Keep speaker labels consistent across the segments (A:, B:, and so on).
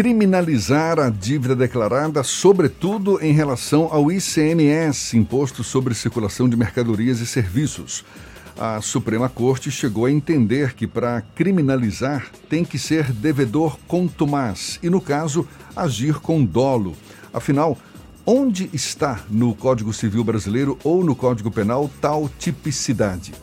A: criminalizar a dívida declarada, sobretudo em relação ao ICMS, Imposto sobre Circulação de Mercadorias e Serviços. A Suprema Corte chegou a entender que para criminalizar tem que ser devedor contumaz e, no caso, agir com dolo. Afinal, onde está no Código Civil Brasileiro ou no Código Penal tal tipicidade?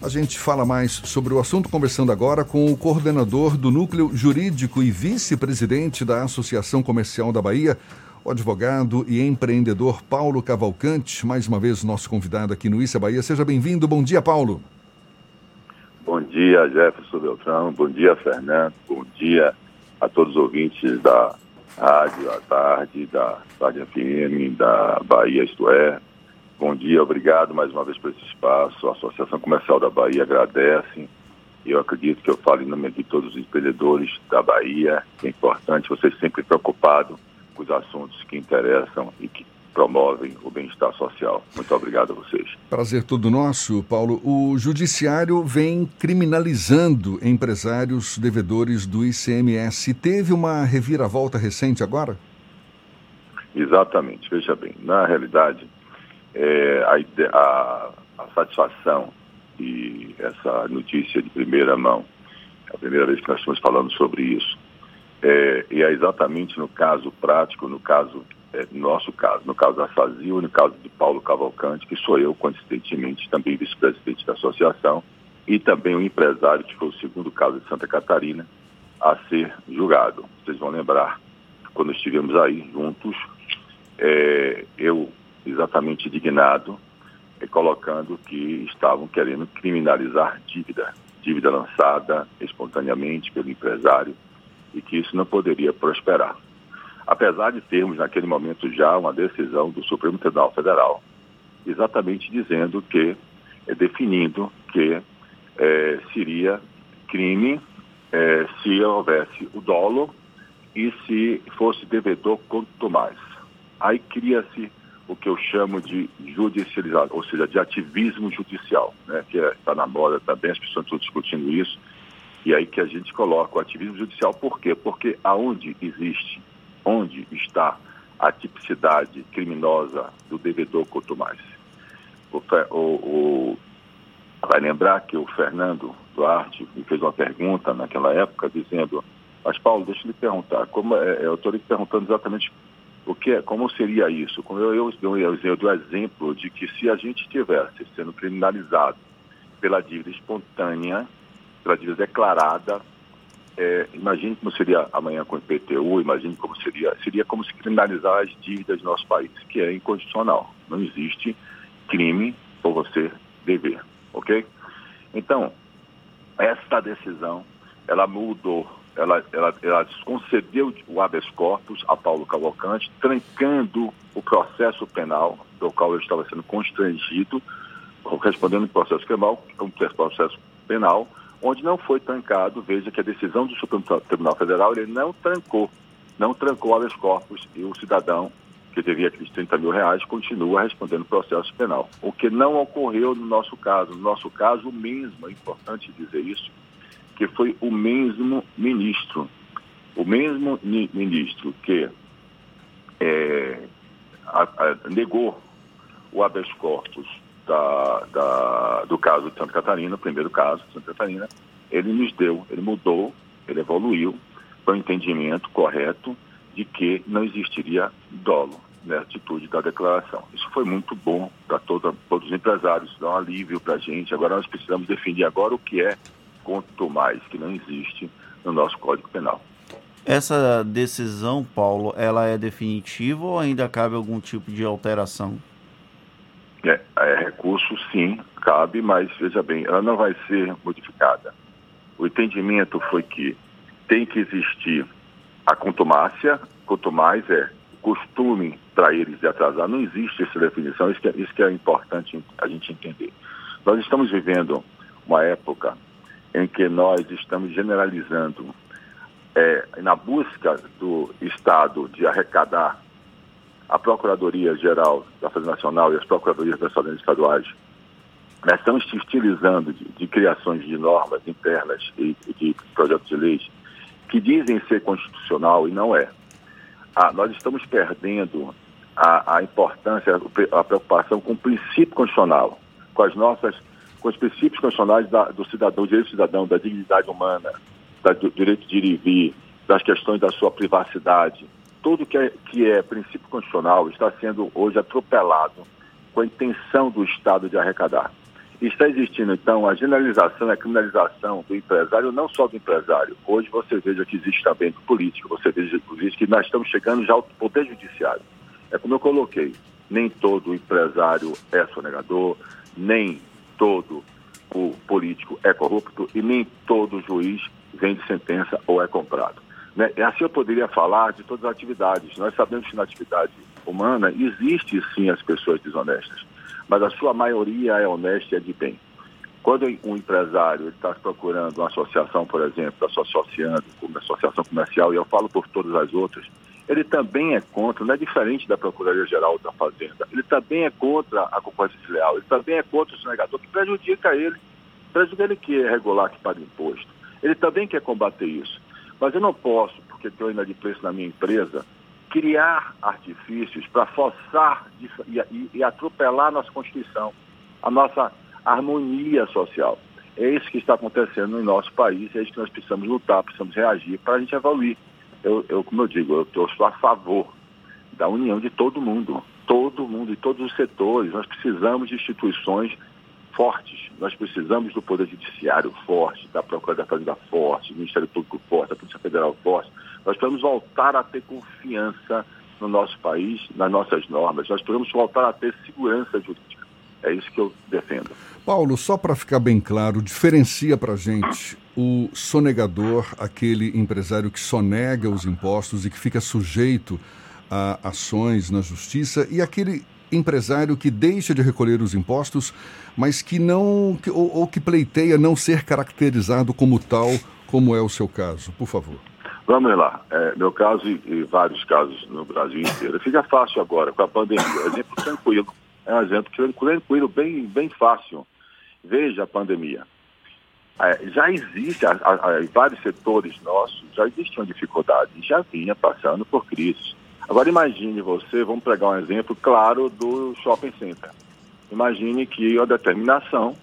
A: A gente fala mais sobre o assunto conversando agora com o coordenador do Núcleo Jurídico e vice-presidente da Associação Comercial da Bahia, o advogado e empreendedor Paulo Cavalcante, mais uma vez nosso convidado aqui no Issa Bahia. Seja bem-vindo. Bom dia, Paulo.
B: Bom dia, Jefferson Beltrão. Bom dia, Fernando. Bom dia a todos os ouvintes da Rádio à Tarde, da Tarde FM, da Bahia Isto É. Bom dia, obrigado mais uma vez por esse espaço. A Associação Comercial da Bahia agradece. Eu acredito que eu falo em nome de todos os empreendedores da Bahia. É importante, vocês sempre preocupados com os assuntos que interessam e que promovem o bem-estar social. Muito obrigado a vocês.
A: Prazer todo nosso, Paulo. O Judiciário vem criminalizando empresários devedores do ICMS. Teve uma reviravolta recente agora?
B: Exatamente. Veja bem, na realidade, é, a, a, a, satisfação e essa notícia de primeira mão, é a primeira vez que nós estamos falando sobre isso, é, e é exatamente no caso prático, no caso, é, no nosso caso, no caso da Fazil, no caso de Paulo Cavalcante, que sou eu, coincidentemente, também vice-presidente da associação, e também o um empresário, que foi o segundo caso de Santa Catarina, a ser julgado. Vocês vão lembrar, quando estivemos aí juntos, é, eu exatamente indignado, colocando que estavam querendo criminalizar dívida, dívida lançada espontaneamente pelo empresário e que isso não poderia prosperar. Apesar de termos naquele momento já uma decisão do Supremo Tribunal Federal, exatamente dizendo que, é, definindo que é, seria crime é, se houvesse o dolo e se fosse devedor quanto mais. Aí cria-se o que eu chamo de judicialização, ou seja, de ativismo judicial, né, que está é, na moda também, as pessoas estão discutindo isso, e aí que a gente coloca o ativismo judicial, por quê? Porque aonde existe, onde está a tipicidade criminosa do devedor quanto mais? O, o, o, vai lembrar que o Fernando Duarte me fez uma pergunta naquela época, dizendo, mas Paulo, deixa eu lhe perguntar, como é, eu estou lhe perguntando exatamente o que, é, como seria isso? Como eu, eu, eu, eu dou exemplo de que se a gente estivesse sendo criminalizado pela dívida espontânea, pela dívida declarada, é, imagine como seria amanhã com o IPTU, imagine como seria, seria como se criminalizar as dívidas do nosso país, que é inconstitucional. Não existe crime por você dever, ok? Então, esta decisão, ela mudou ela, ela, ela concedeu o habeas corpus a Paulo Cavalcante, trancando o processo penal do qual eu estava sendo constrangido, respondendo ao processo penal, um processo penal, onde não foi trancado, veja que a decisão do Supremo Tribunal Federal, ele não trancou, não trancou o habeas corpus e o cidadão que devia aqueles 30 mil reais continua respondendo processo penal. O que não ocorreu no nosso caso. No nosso caso, mesmo, é importante dizer isso, que foi o mesmo ministro, o mesmo ministro que é, a, a, negou o habeas corpus da, da, do caso de Santa Catarina, o primeiro caso de Santa Catarina, ele nos deu, ele mudou, ele evoluiu para o entendimento correto de que não existiria dolo na atitude da declaração. Isso foi muito bom para todos os empresários, dá um alívio para a gente. Agora nós precisamos definir agora o que é quanto mais, que não existe no nosso Código Penal.
C: Essa decisão, Paulo, ela é definitiva ou ainda cabe algum tipo de alteração?
B: É, é, recurso sim, cabe, mas veja bem, ela não vai ser modificada. O entendimento foi que tem que existir a contumácia, quanto mais é costume para eles de atrasar, não existe essa definição, isso que, é, isso que é importante a gente entender. Nós estamos vivendo uma época em que nós estamos generalizando é, na busca do Estado de arrecadar a Procuradoria-Geral da Fazenda Nacional e as Procuradorias das Fazendas Estaduais né, estão se estilizando de, de, criações de normas internas e de projetos de leis que dizem ser constitucional e não é. Ah, nós estamos perdendo a, a importância, a preocupação com o princípio constitucional, com as nossas, com os princípios constitucionais da, do cidadão, do direito do cidadão, da dignidade humana, da, do direito de ir e vir, das questões da sua privacidade. Tudo que é, que é princípio constitucional está sendo hoje atropelado com a intenção do Estado de arrecadar. Está existindo, então, a generalização, a criminalização do empresário, não só do empresário. Hoje você veja que existe também do político, você veja que nós estamos chegando já ao poder judiciário. É como eu coloquei, nem todo empresário é sonegador, nem todo o político é corrupto e nem todo juiz vem de sentença ou é comprado. Né? Assim eu poderia falar de todas as atividades. Nós sabemos que na atividade humana existe sim as pessoas desonestas, mas a sua maioria é honesta e é de bem. Quando um empresário está procurando uma associação, por exemplo, está se associando uma associação comercial, e eu falo por todas as outras, ele também é contra, não é diferente da Procuradoria-Geral da Fazenda, ele também é contra a concorrência desleal, ele também é contra o sonegador que prejudica ele, prejudica ele que é regular, que paga imposto. Ele também quer combater isso. Mas eu não posso, porque estou inadimplência na minha empresa, criar artifícios para forçar e, e, e atropelar a nossa Constituição, a nossa harmonia social. É isso que está acontecendo no nosso país, é isso que nós precisamos lutar, precisamos reagir para a gente evoluir. Eu, eu, como eu digo, eu, eu estou a favor da união de todo mundo, todo mundo, e todos os setores. Nós precisamos de instituições fortes. Nós precisamos do Poder Judiciário forte, da Procuradoria da Fazenda forte, do Ministério Público forte, da Polícia Federal forte. Nós precisamos voltar a ter confiança no nosso país, nas nossas normas. Nós precisamos voltar a ter segurança jurídica. É isso que eu defendo.
A: Paulo, só para ficar bem claro, diferencia para gente o sonegador, aquele empresário que sonega os impostos e que fica sujeito a ações na justiça, e aquele empresário que deixa de recolher os impostos, mas que não, que, ou, ou, que pleiteia não ser caracterizado como tal, como é o seu caso. Por favor.
B: Vamos lá. É, meu caso e, e, vários casos no Brasil inteiro. Fica fácil agora com a pandemia. Exemplo tranquilo. É um exemplo tranquilo, bem, bem fácil. Veja a pandemia. É, já existe, a, a, em vários setores nossos, já existiam dificuldades, já vinha passando por crises. Agora imagine você, vamos pegar um exemplo claro do shopping center. Imagine que a determinação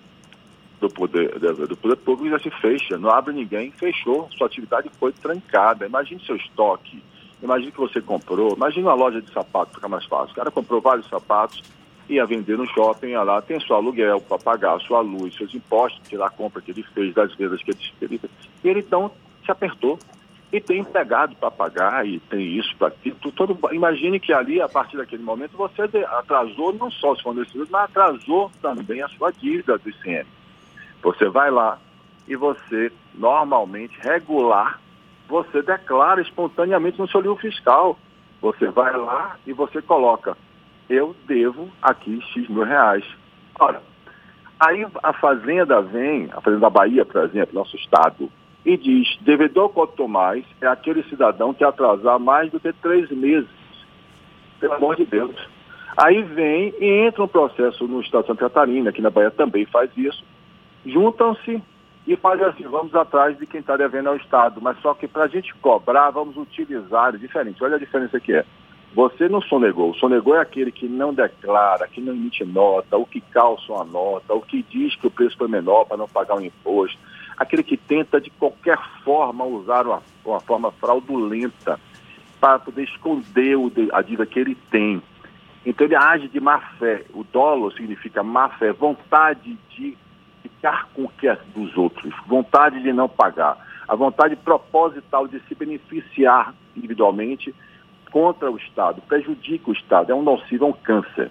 B: do poder, do poder público já se fecha, não abre ninguém, fechou, sua atividade foi trancada. Imagine seu estoque, imagine que você comprou, imagine uma loja de sapatos, fica mais fácil. O cara comprou vários sapatos, ia vender no shopping, ia lá, tem seu aluguel para pagar, sua luz, seus impostos, tirar a compra que ele fez, das vendas que ele fez. E ele então se apertou e tem empregado para pagar e tem isso para aquilo. Todo, imagine que ali, a partir daquele momento, você atrasou não só os fornecedores, mas atrasou também a sua dívida do ICM. Você vai lá e você, normalmente, regular, você declara espontaneamente no seu livro fiscal. Você vai lá e você coloca, eu devo aqui X mil reais. Ora, aí a Fazenda vem, a Fazenda da Bahia, por exemplo, nosso estado, e diz: devedor quanto mais é aquele cidadão que atrasar mais do que três meses. Pelo amor de Deus. Aí vem e entra um processo no Estado de Santa Catarina, que na Bahia também faz isso. Juntam-se e fazem assim: vamos atrás de quem está devendo ao Estado. Mas só que para a gente cobrar, vamos utilizar é diferente. Olha a diferença que é. Você não sonegou. O sonegou é aquele que não declara, que não emite nota, o que calça uma nota, o que diz que o preço foi menor para não pagar o um imposto aquele que tenta de qualquer forma usar uma, uma forma fraudulenta para poder esconder o, a dívida que ele tem. Então ele age de má fé. O dolo significa má fé, vontade de ficar com o que é dos outros, vontade de não pagar, a vontade proposital de se beneficiar individualmente contra o Estado, prejudica o Estado, é um nocivo, é um câncer.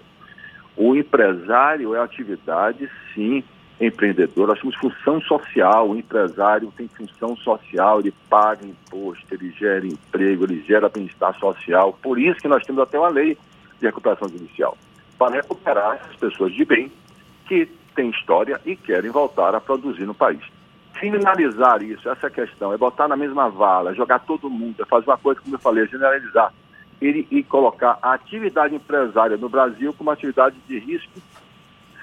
B: O empresário é atividade, sim, empreendedor, nós temos função social, o empresário tem função social, ele paga imposto, ele gera emprego, ele gera bem-estar social. Por isso que nós temos até uma lei de recuperação judicial, para recuperar as pessoas de bem que têm história e querem voltar a produzir no país. Criminalizar isso, essa questão, é botar na mesma vala, jogar todo mundo, é fazer uma coisa, como eu falei, é generalizar. E, e colocar a atividade empresária no Brasil como atividade de risco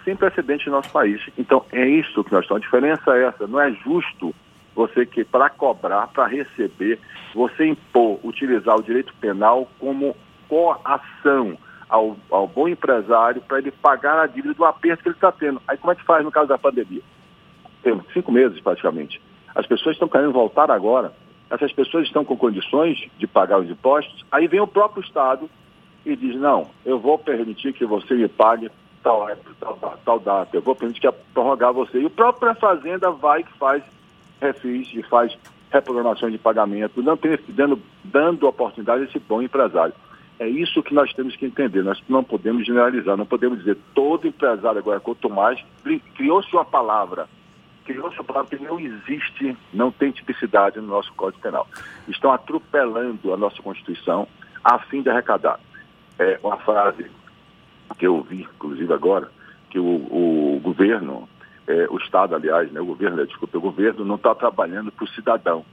B: sem precedente no nosso país. Então, é isso que nós estamos. A diferença é essa. Não é justo você que para cobrar, para receber, você impor, utilizar o direito penal como coação ao, ao bom empresário para ele pagar a dívida do aperto que ele está tendo. Aí como é que faz no caso da pandemia? Temos cinco meses praticamente. As pessoas estão querendo voltar agora. Essas pessoas estão com condições de pagar os impostos. Aí vem o próprio Estado e diz, não, eu vou permitir que você me pague tal, tal, tal data, eu vou permitir que prorrogar você. E o próprio Fazenda vai e faz refis e faz reprogramações de pagamento, não tem, dando, dando oportunidade a esse bom empresário. É isso que nós temos que entender. Nós não podemos generalizar, não podemos dizer todo empresário agora, quanto mais, criou-se uma palavra, criou-se uma palavra que não existe, não tem tipicidade no nosso Código Penal. Estão atropelando a nossa Constituição a fim de arrecadar. É uma frase que eu ouvi, inclusive agora, que o, o governo, é, o Estado, aliás, né, o governo, né, desculpa, o governo não está trabalhando para o cidadão,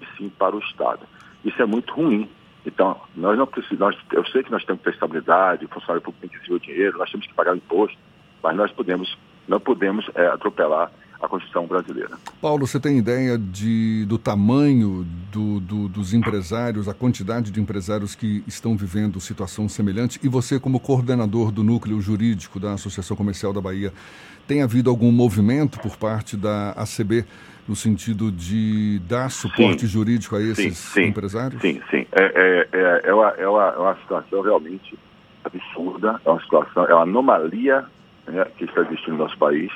B: e sim para o Estado. Isso é muito ruim. Então, nós não precisamos, eu sei que nós temos que ter estabilidade, o funcionário público tem que receber o dinheiro, nós temos que pagar o imposto, mas nós podemos, não podemos é, atropelar a Constituição brasileira.
A: Paulo, você tem ideia de, do tamanho do, do, dos empresários, a quantidade de empresários que estão vivendo situação semelhante? E você, como coordenador do núcleo jurídico da Associação Comercial da Bahia, tem havido algum movimento por parte da ACB no sentido de dar suporte sim, jurídico a esses sim, sim, empresários?
B: Sim, sim. É, é, é, é, uma, é, uma, é uma situação realmente absurda, é uma situação, é uma anomalia né, que está existindo no nosso país.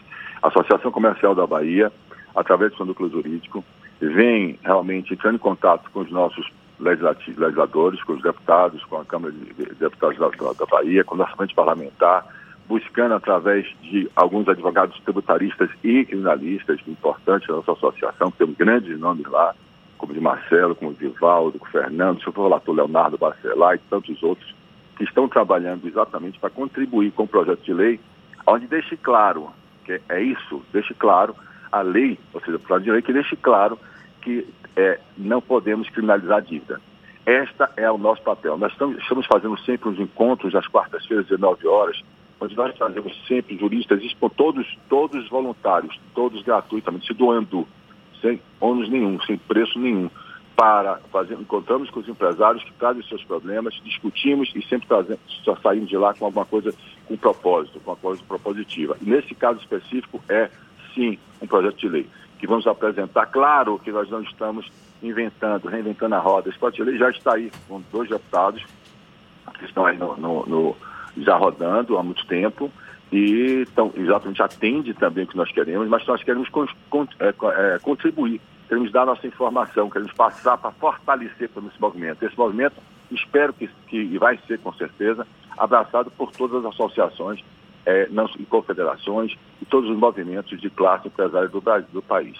B: A Associação Comercial da Bahia, através do seu núcleo jurídico, vem realmente entrando em contato com os nossos legisladores, com os deputados, com a Câmara de Deputados da, da Bahia, com o nosso parlamentar, buscando através de alguns advogados tributaristas e criminalistas importantes da nossa associação, que temos grandes nomes lá, como de Marcelo, como de Vivaldo, com o Fernando, o Leonardo Bacelar e tantos outros, que estão trabalhando exatamente para contribuir com o projeto de lei, onde deixe claro que é isso, deixe claro a lei, ou seja, o projeto de lei que deixe claro que é, não podemos criminalizar a dívida. Esta é o nosso papel. Nós estamos, estamos fazendo sempre uns encontros às quartas-feiras, 19 horas, onde nós trazemos sempre juristas, todos, todos voluntários, todos gratuitamente, se doando, sem ônus nenhum, sem preço nenhum, para fazer, encontramos com os empresários que trazem os seus problemas, discutimos e sempre trazemos, só saímos de lá com alguma coisa com propósito, com uma coisa propositiva. Nesse caso específico é, sim, um projeto de lei que vamos apresentar. Claro que nós não estamos inventando, reinventando a roda. Esse projeto de lei já está aí com dois deputados que estão aí no, no, no já rodando há muito tempo e então, exatamente atende também o que nós queremos, mas nós queremos con, con, é, é, contribuir, queremos dar nossa informação, queremos passar para fortalecer esse movimento. Esse movimento, espero que, que vai ser com certeza abraçado por todas as associações é, não, e confederações e todos os movimentos de classe empresária do, do país.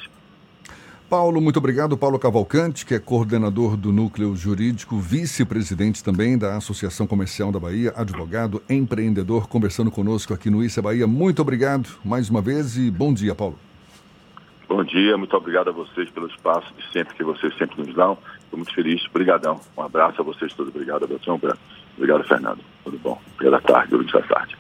A: Paulo, muito obrigado. Paulo Cavalcante, que é coordenador do Núcleo Jurídico, vice-presidente também da Associação Comercial da Bahia, advogado, empreendedor, conversando conosco aqui no Issa Bahia. Muito obrigado mais uma vez e bom dia, Paulo.
B: Bom dia, muito obrigado a vocês pelo espaço de sempre que vocês sempre nos dão. Estou muito feliz, obrigadão. Um abraço a vocês todos, obrigado, Abração, obrigado, Fernando. Tudo bom? Obrigado à tarde, durante a tarde.